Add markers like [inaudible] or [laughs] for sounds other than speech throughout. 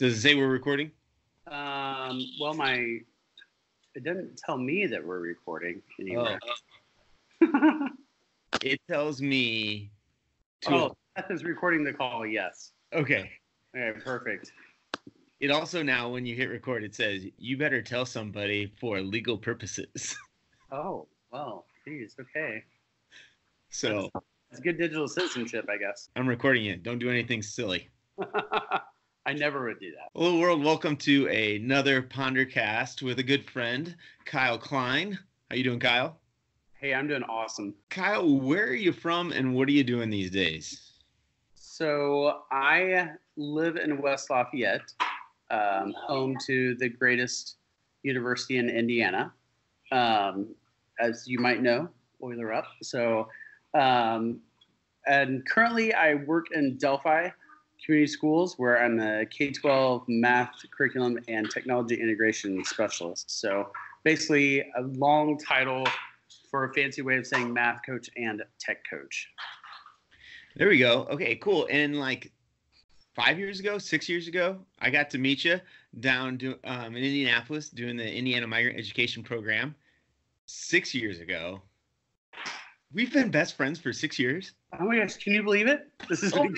Does it say we're recording? Um, well, my it doesn't tell me that we're recording anywhere. Oh. [laughs] It tells me. To, Oh, Seth is recording the call. Yes. Okay. Okay, perfect. It also now, when you hit record, it says you better tell somebody for legal purposes. [laughs] Oh, well, geez, okay. So It's good digital citizenship, I guess. I'm recording it. Don't do anything silly. [laughs] I never would do that. Hello, world. Welcome to another Pondercast with a good friend, Kyle Klein. How you doing, Kyle? Hey, I'm doing awesome. Kyle, where are you from, and what are you doing these days? So I live in West Lafayette, um, home to the greatest university in Indiana. Um, as you might know, Oiler up. So, um, and currently I work in Delphi Community Schools, where I'm the K-12 math curriculum and technology integration specialist. So basically, a long title for a fancy way of saying math coach and tech coach. There we go. Okay, cool. And like five years ago, six years ago, I got to meet you down do, um, in Indianapolis doing the Indiana Migrant Education Program. Six years ago, we've been best friends for six years. Oh my gosh, can you believe it? This is Oh my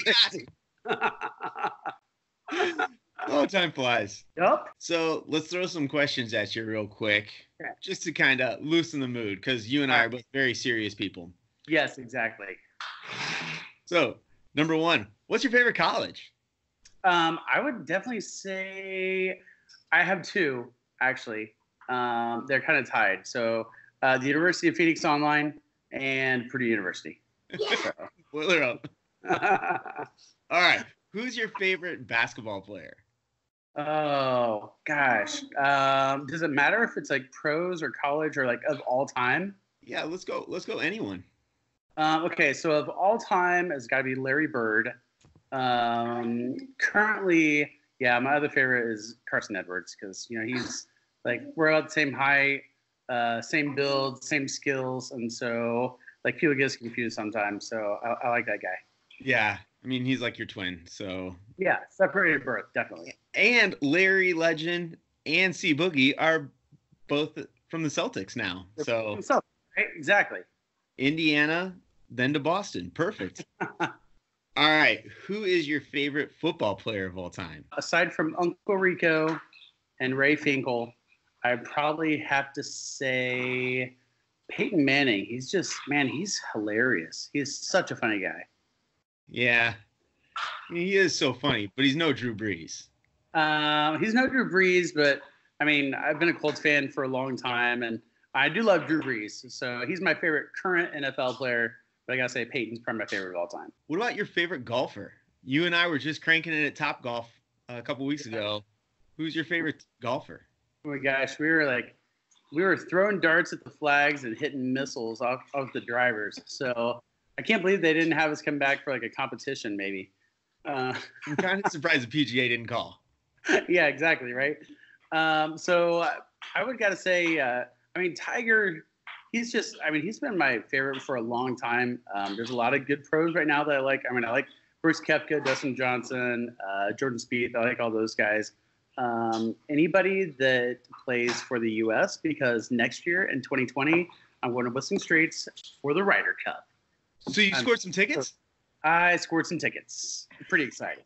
Oh, time flies. Yup. So let's throw some questions at you real quick, Okay. just to kind of loosen the mood, because you and I are both very serious people. Yes, exactly. So, number one, what's your favorite college? Um, I would definitely say I have two actually. Um, they're kind of tied. So uh, the University of Phoenix Online and Purdue University. [laughs] Boiler up. [laughs] All right. Who's your favorite basketball player? oh gosh, um, does it matter if it's like pros or college or like of all time? Yeah, let's go. Let's go. Anyone. Um, okay, so of all time, it's got to be Larry Bird. Um, currently, yeah, my other favorite is Carson Edwards because you know he's like we're about the same height, uh, same build, same skills, and so like people get confused sometimes. So I, I like that guy. Yeah. I mean, he's like your twin. So, Yeah, separated birth, definitely. and Larry Legend and C Boogie are both from the Celtics now. So, so right? exactly. Indiana, then to Boston. Perfect. [laughs] All right. Who is your favorite football player of all time? Aside from Uncle Rico and Ray Finkle, I probably have to say Peyton Manning. He's just man, he's hilarious. He's such a funny guy. Yeah. He is so funny, but he's no Drew Brees. Um, he's no Drew Brees, but I mean, I've been a Colts fan for a long time, and I do love Drew Brees. So he's my favorite current NFL player. But I gotta say, Peyton's probably my favorite of all time. What about your favorite golfer? You and I were just cranking it at Top Golf uh, a couple weeks ago. Who's your favorite golfer? Oh my gosh, we were like, we were throwing darts at the flags and hitting missiles off of the drivers. So I can't believe they didn't have us come back for like a competition, maybe. Uh, [laughs] I'm kind of surprised the PGA didn't call. [laughs] yeah, exactly, right. Um, so uh, I would gotta say, uh, I mean, Tiger, he's just, I mean, he's been my favorite for a long time. Um, there's a lot of good pros right now that I like. I mean, I like Brooks Koepka, Dustin Johnson, uh, Jordan Spieth. I like all those guys. Um, anybody that plays for the U.S. because next year in 2020, I'm going to Whistling Straits for the Ryder Cup. So you scored some tickets? I scored some tickets. Pretty exciting.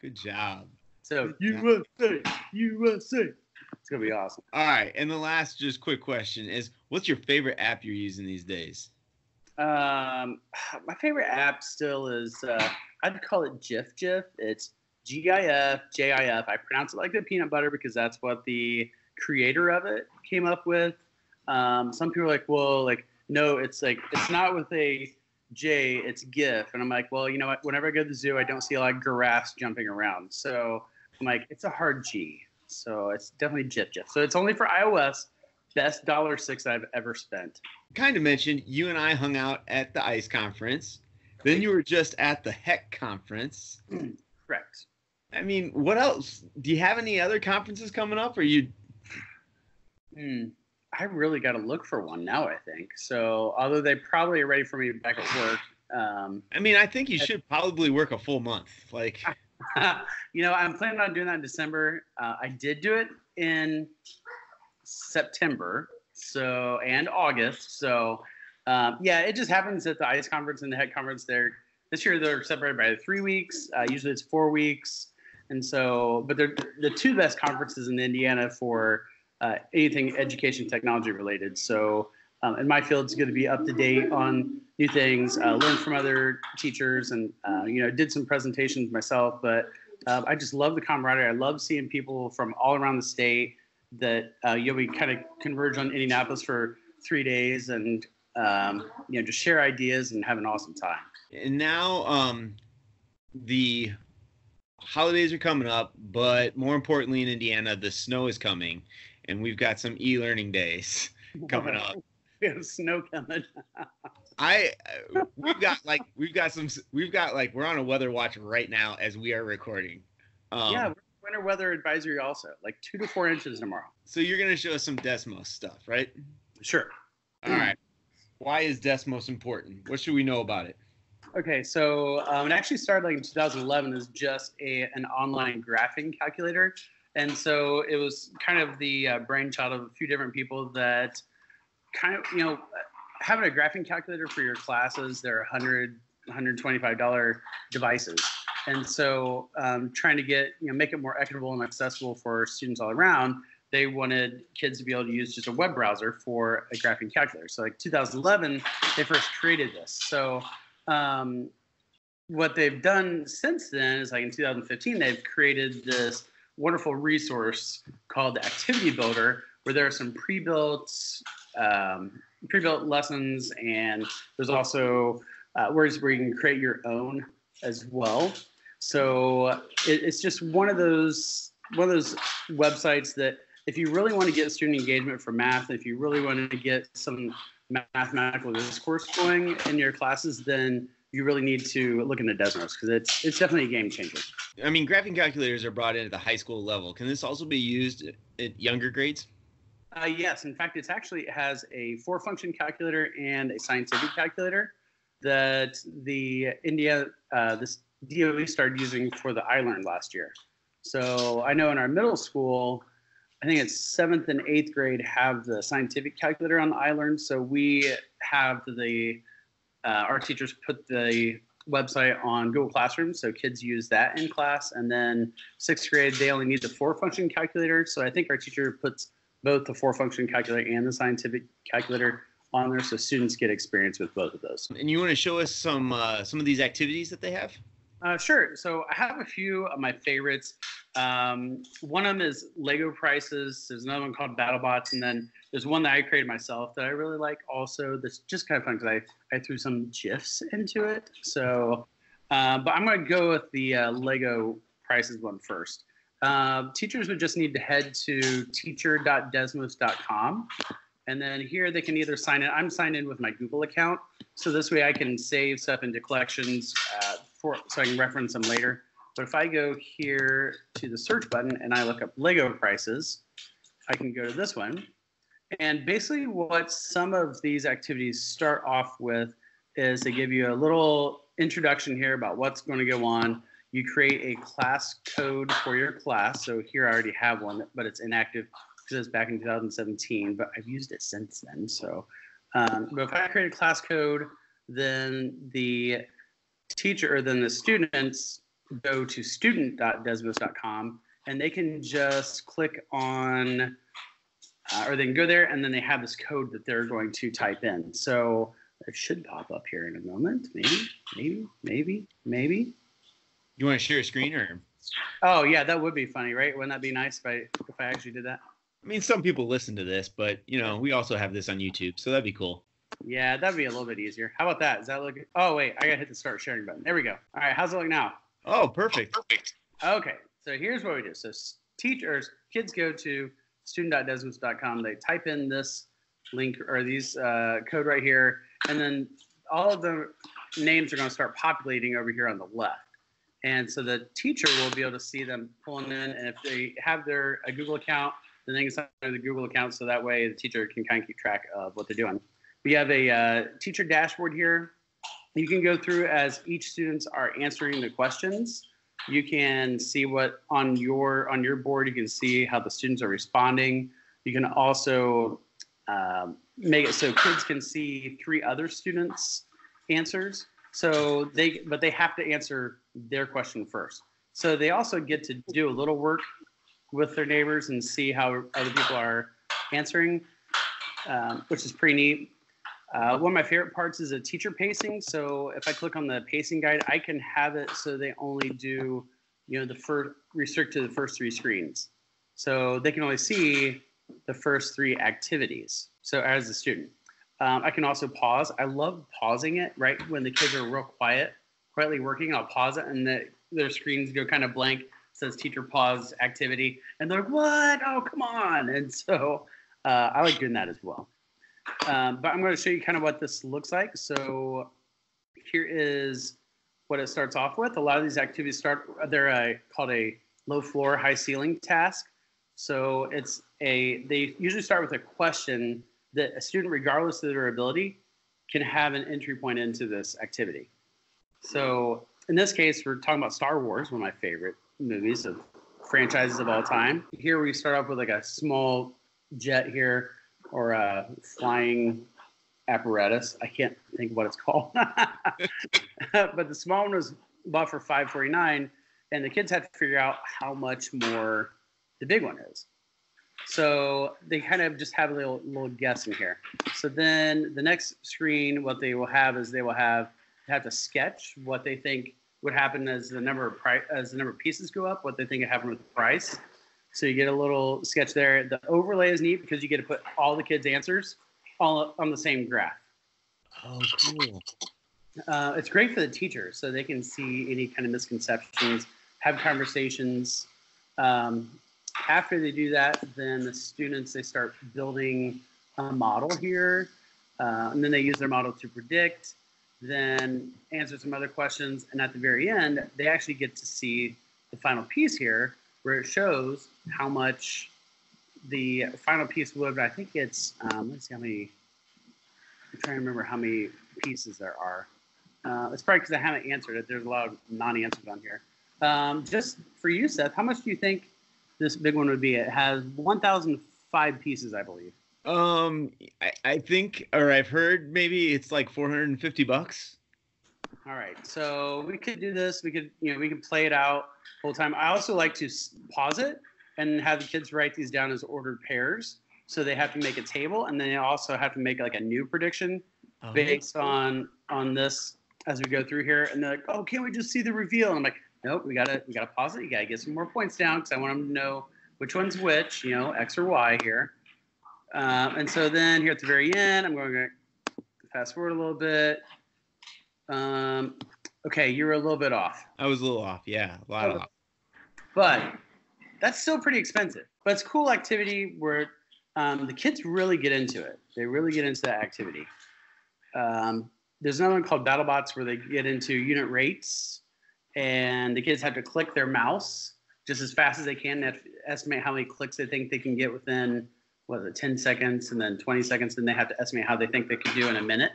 Good job. So USA, USA. It's gonna be awesome. All right. And the last just quick question is what's your favorite app you're using these days? Um, [sighs] my favorite app still is uh, I'd call it GIF GIF. It's G I F J I F. I pronounce it like the peanut butter because that's what the creator of it came up with. Um, some people are like, well, like no, it's like it's not with a J, it's GIF, and I'm like, well, you know what? Whenever I go to the zoo, I don't see a lot of giraffes jumping around, so I'm like, it's a hard G. So it's definitely GIF GIF. So it's only for iOS. Best dollar six I've ever spent. Kind of mentioned you and I hung out at the ICE conference. Then you were just at the HECC conference. Correct. I mean, what else? Do you have any other conferences coming up? Or you Hmm. I really got to look for one now. I think so. Although they probably are ready for me back at work. Um, I mean, I think you should probably work a full month. Like, [laughs] you know, I'm planning on doing that in December. Uh, I did do it in September, so and August. So um, yeah, it just happens at the ICE conference and the head conference. There this year they're separated by three weeks. Uh, usually it's four weeks, and so but they're the two best conferences in Indiana for uh, anything education technology related. So um, in my field, it's going to be up to date on new things, uh, learn from other teachers, and uh, you know did some presentations myself. But uh, I just love the camaraderie. I love seeing people from all around the state that uh, you know we kind of converge on Indianapolis for three days and um, you know just share ideas and have an awesome time. And now um, the holidays are coming up, but more importantly in Indiana, the snow is coming, and we've got some e-learning days [laughs] coming up. we have snow coming. I uh, we've got like we've got some we've got like we're on a weather watch right now as we are recording. Um, yeah, winter weather advisory also like two to four inches tomorrow. So you're gonna show us some Desmos stuff, right? Sure. All right. Why is Desmos important? What should we know about it? Okay, so um, it actually started like in 2011 as just a an online graphing calculator, and so it was kind of the uh, brainchild of a few different people that kind of you know having a graphing calculator for your classes, they're 100 $125 devices. And so um, trying to get, you know, make it more equitable and accessible for students all around, they wanted kids to be able to use just a web browser for a graphing calculator. So like 2011, they first created this. So um, what they've done since then is like in 2015, they've created this wonderful resource called the Activity Builder, where there are some pre-built um, pre-built lessons, and there's also uh, where you can create your own as well. So it, it's just one of those one of those websites that if you really want to get student engagement for math, if you really want to get some mathematical discourse going in your classes, then you really need to look into Desmos because it's it's definitely a game changer. I mean, graphing calculators are brought in at the high school level. Can this also be used at younger grades? Uh, yes, in fact, it's actually it has a four function calculator and a scientific calculator that the India uh, this DOE started using for the iLearn last year. So I know in our middle school, I think it's seventh and eighth grade have the scientific calculator on the iLearn. So we have the uh, our teachers put the website on Google Classroom, so kids use that in class. And then sixth grade, they only need the four function calculator. So I think our teacher puts both the four function calculator and the scientific calculator on there so students get experience with both of those. And you want to show us some uh, some of these activities that they have? Uh, sure. So I have a few of my favorites. Um, one of them is Lego prices. There's another one called BattleBots, and then there's one that I created myself that I really like. Also, that's just kind of fun because I I threw some gifs into it. So, uh, but I'm going to go with the uh, Lego prices one first. Uh, teachers would just need to head to teacher.desmos.com. And then here they can either sign in. I'm signed in with my Google account. So this way I can save stuff into collections for, so I can reference them later. But if I go here to the search button and I look up Lego prices, I can go to this one. And basically what some of these activities start off with is they give you a little introduction here about what's going to go on you create a class code for your class. So here I already have one, but it's inactive because it's back in 2017, but I've used it since then. So, um, but if I create a class code, then the teacher or then the students go to student.desmos.com and they can just click on, uh, or they can go there and then they have this code that they're going to type in. So it should pop up here in a moment. Maybe, maybe, maybe, maybe. You want to share a screen or? Oh yeah, that would be funny, right? Wouldn't that be nice if I if I actually did that? I mean, some people listen to this, but you know, we also have this on YouTube, so that'd be cool. Yeah, that'd be a little bit easier. How about that? Does that look? Oh wait, I gotta hit the start sharing button. There we go. All right, how's it look now? Oh, perfect. Perfect. Okay, so here's what we do. So teachers, kids go to student.desmos.com. They type in this link or these uh, code right here, and then all of the names are going to start populating over here on the left. And so the teacher will be able to see them pulling in. And if they have their a Google account, then they can sign the Google account so that way the teacher can kind of keep track of what they're doing. We have a uh, teacher dashboard here. You can go through as each students are answering the questions. You can see what on your on your board. You can see how the students are responding. You can also um, make it so kids can see three other students' answers. So they, but they have to answer their question first. So they also get to do a little work with their neighbors and see how other people are answering, um, which is pretty neat. Uh, one of my favorite parts is a teacher pacing. So if I click on the pacing guide, I can have it so they only do, you know, the first restrict to the first three screens. So they can only see the first three activities. So as a student, um, I can also pause. I love pausing it right when the kids are real quiet, quietly working. I'll pause it and the, their screens go kind of blank. Says teacher pause activity, and they're like, "What? Oh, come on!" And so uh, I like doing that as well. Um, but I'm going to show you kind of what this looks like. So here is what it starts off with. A lot of these activities start, they're a, called a low floor, high ceiling task. So it's a, they usually start with a question that a student, regardless of their ability, can have an entry point into this activity. So in this case, we're talking about Star Wars, one of my favorite movies of franchises of all time. Here we start off with like a small jet here or a flying apparatus. I can't think what it's called. [laughs] but the small one was bought for 549 and the kids had to figure out how much more the big one is. So they kind of just have a little little guess in here. So then the next screen, what they will have is they will have have to sketch what they think would happen as the number of price as the number of pieces go up, what they think would happen with the price. So you get a little sketch there. The overlay is neat because you get to put all the kids' answers all on the same graph. Oh, cool. Uh, it's great for the teachers so they can see any kind of misconceptions, have conversations. Um, after they do that, then the students they start building a model here, uh, and then they use their model to predict, then answer some other questions, and at the very end, they actually get to see the final piece here, where it shows how much the final piece would. I think it's um, let's see how many. I'm trying to remember how many pieces there are. Uh, it's probably because I haven't answered it. There's a lot of non-answers on here. Um, just for you, Seth, how much do you think this big one would be? It has 1,005 pieces, I believe. Um, I, I think, or I've heard maybe it's like 450 bucks. All right, so we could do this. We could, you know, we could play it out whole time. I also like to pause it and have the kids write these down as ordered pairs. So they have to make a table, and then they also have to make like a new prediction oh. based on on this as we go through here. And they're like, "Oh, can't we just see the reveal?" And I'm like, "Nope, we gotta we gotta pause it. You gotta get some more points down because I want them to know which one's which. You know, X or Y here." Um, and so then here at the very end, I'm going to fast forward a little bit. Um, okay, you're a little bit off. I was a little off. Yeah, a lot off. But that's still pretty expensive. But it's cool activity where um, the kids really get into it. They really get into that activity. Um, there's another one called BattleBots where they get into unit rates, and the kids have to click their mouse just as fast as they can. They have to estimate how many clicks they think they can get within what is it, 10 seconds, and then 20 seconds. Then they have to estimate how they think they could do in a minute.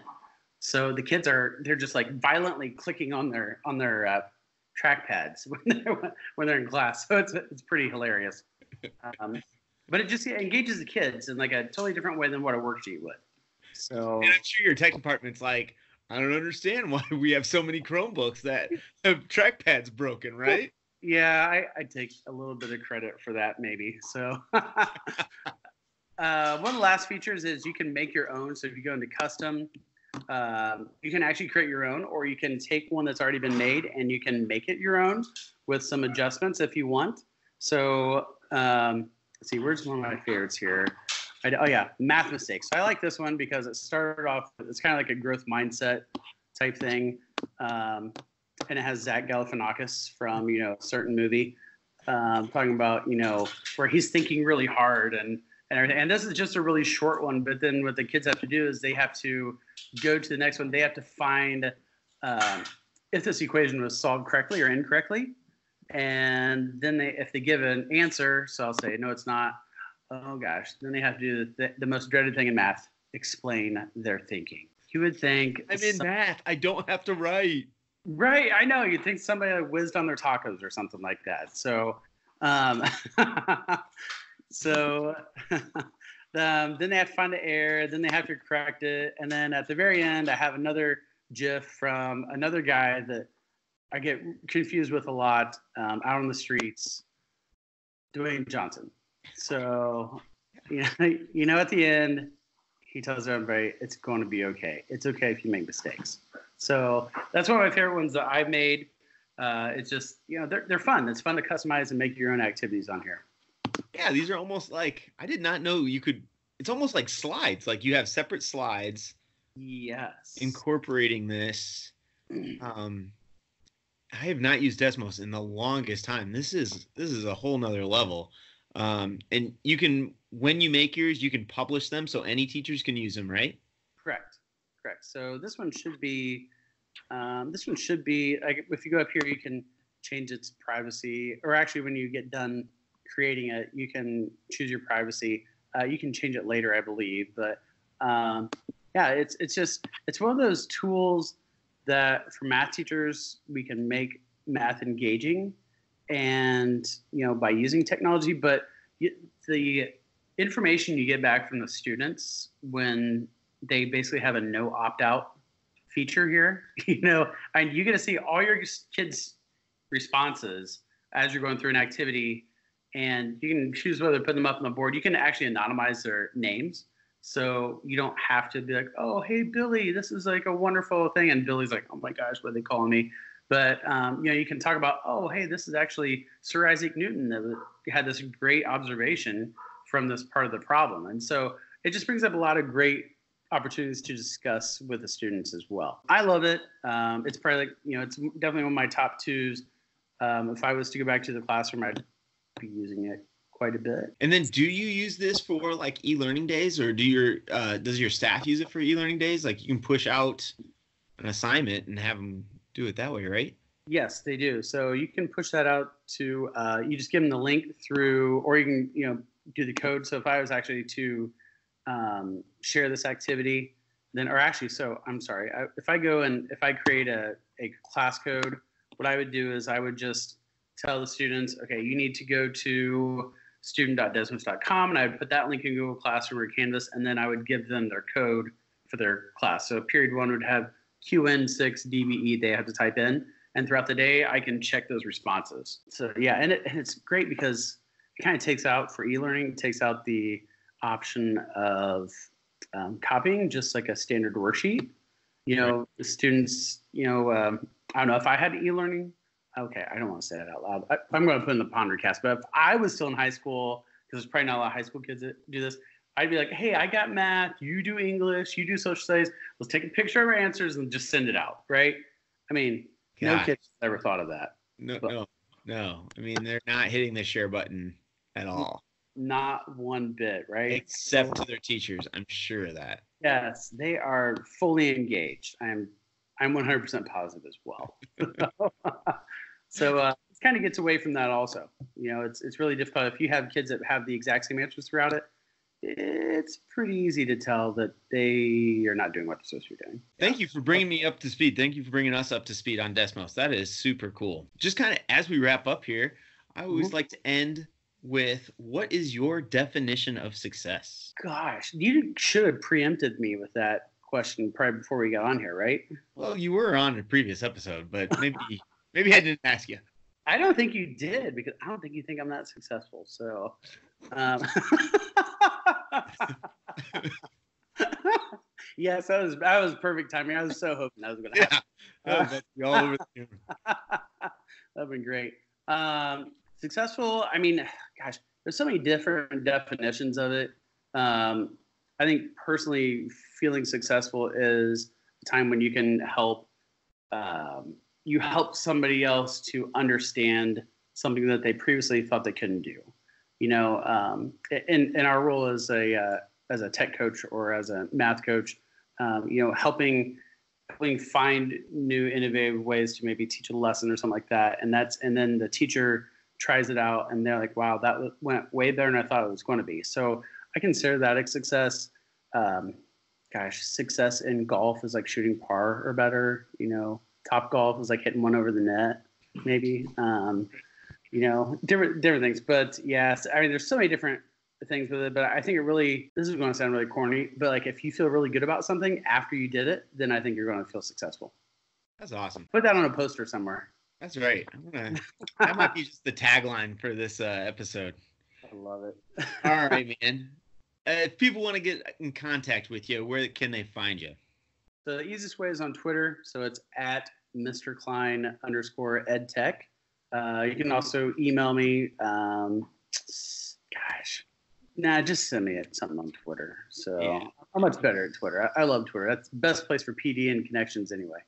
So the kids are they're just like violently clicking on their on their uh, trackpads [laughs] when they're when they're in class. So it's it's pretty hilarious. Um, but it just engages the kids in like a totally different way than what a worksheet would. So and I'm sure your tech department's like, I don't understand why we have so many Chromebooks that have trackpads broken, right? Yeah, I, I take a little bit of credit for that, maybe. So, [laughs] uh, one of the last features is you can make your own. So, if you go into custom, um, you can actually create your own, or you can take one that's already been made and you can make it your own with some adjustments if you want. So um, let's see, where's one of my favorites here? I, oh yeah, math mistakes. So I like this one because it started off. It's kind of like a growth mindset type thing, um, and it has Zach Galifianakis from you know a certain movie um, talking about you know where he's thinking really hard and and everything. And this is just a really short one, but then what the kids have to do is they have to go to the next one. They have to find um, if this equation was solved correctly or incorrectly, and then they if they give an answer, so I'll say no, it's not. Oh gosh, then they have to do the, the most dreaded thing in math: explain their thinking. You would think I'm in some, math. I don't have to write. Right, I know. You'd think somebody like whizzed on their tacos or something like that. So, um, [laughs] so [laughs] um, then they have to find the error, then they have to correct it, and then at the very end, I have another GIF from another guy that I get confused with a lot um, out on the streets, Dwayne Johnson. So, you [laughs] know, you know, at the end, he tells everybody it's going to be okay. It's okay if you make mistakes. So that's one of my favorite ones that I've made. Uh, it's just you know they're they're fun. It's fun to customize and make your own activities on here. Yeah, these are almost like I did not know you could. It's almost like slides. Like you have separate slides. Yes. Incorporating this. Um, I have not used Desmos in the longest time. This is this is a whole nother level. Um, and you can when you make yours, you can publish them so any teachers can use them, right? Correct. Correct. So this one should be um, this one should be like if you go up here, you can change its privacy, or actually when you get done creating it, you can choose your privacy. Uh, you can change it later, I believe, but um, yeah, it's it's just it's one of those tools that for math teachers we can make math engaging, and you know by using technology, but the information you get back from the students when they basically have a no opt out feature here. [laughs] You know, and you get to see all your kids' responses as you're going through an activity, and you can choose whether to put them up on the board. You can actually anonymize their names. So you don't have to be like, oh, hey, Billy, this is like a wonderful thing. And Billy's like, oh my gosh, what are they calling me? But, um, you know, you can talk about, oh, hey, this is actually Sir Isaac Newton that had this great observation from this part of the problem. And so it just brings up a lot of great opportunities to discuss with the students as well. I love it. Um, it's probably like, you know, it's definitely one of my top twos. Um, if I was to go back to the classroom, I'd be using it quite a bit. And then, do you use this for like e-learning days, or do your uh, does your staff use it for e-learning days? Like you can push out an assignment and have them do it that way, right? Yes, they do. So you can push that out to uh, you just give them the link through, or you can you know do the code. So if I was actually to um, share this activity, then, or actually, so I'm sorry, I, if I go and if I create a, a class code, what I would do is I would just tell the students, okay, you need to go to student.desmos.com and I would put that link in Google Classroom or Canvas, and then I would give them their code for their class. So period one would have QN6 DBE they have to type in, and throughout the day I can check those responses. So yeah, and, it, and it's great because it kind of takes out for e-learning, takes out the option of um, copying just like a standard worksheet. You know, the students, you know, um, I don't know if I had e-learning. Okay, I don't want to say that out loud. I, am going to put in the Pondercast, but if I was still in high school, because there's probably not a lot of high school kids that do this, I'd be like, hey, I got math, you do English, you do social studies. Let's take a picture of our answers and just send it out, right? I mean, no kids ever thought of that. No, but, no, no. I mean, they're not hitting the share button at all. Not one bit, right? Except to their teachers, I'm sure of that. Yes, they are fully engaged. I'm I'm 100% positive as well. [laughs] so uh, it kind of gets away from that also. You know, it's it's really difficult if you have kids that have the exact same answers throughout it. It's pretty easy to tell that they are not doing what they're supposed to be doing. Thank you for bringing me up to speed. Thank you for bringing us up to speed on Desmos. That is super cool. Just kind of as we wrap up here, I always mm-hmm. like to end with what is your definition of success? Gosh, you should have preempted me with that question probably before we got on here, right? Well, you were on a previous episode, but [laughs] maybe maybe I didn't ask you. I don't think you did because I don't think you think I'm that successful. So, um, [laughs] yes, that was that was perfect timing. I was so hoping that was going to happen. [laughs] Yeah, uh, all over the That'd been great. Um, successful. I mean, gosh, there's so many different definitions of it. Um, I think personally, feeling successful is a time when you can help um, you help somebody else to understand something that they previously thought they couldn't do. You know, um, in in our role as a uh, as a tech coach or as a math coach, um, you know, helping helping find new innovative ways to maybe teach a lesson or something like that, and that's and then the teacher tries it out and they're like, wow, that went way better than I thought it was going to be. So I consider that a success. Um, gosh, success in golf is like shooting par or better. You know, Top Golf is like hitting one over the net, maybe. Um, you know, different different things. But yes, I mean, there's so many different things with it. But I think it really this is going to sound really corny, but like if you feel really good about something after you did it, then I think you're going to feel successful. That's awesome. Put that on a poster somewhere. That's right. I'm gonna, [laughs] that might be just the tagline for this uh, episode. I love it. All right, [laughs] man. Uh, if people want to get in contact with you, where can they find you? The easiest way is on Twitter. So it's at Mr. Klein underscore edtech. Uh, you can also email me. Um, gosh, nah, just send me it, something on Twitter. So Yeah. I'm much better at Twitter. I, I love Twitter. That's the best place for PD and connections anyway.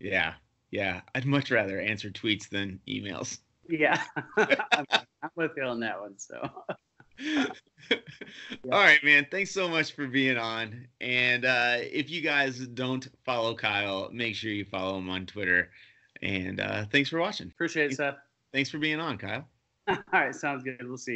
Yeah, yeah. I'd much rather answer tweets than emails. Yeah, I'm, [laughs] [laughs] I'm with you on that one. So [laughs] All right, man. Thanks so much for being on. And uh, if you guys don't follow Kyle, make sure you follow him on Twitter. And uh, thanks for watching. appreciate it, Seth. Thanks for being on, Kyle. [laughs] All right, sounds good. We'll see.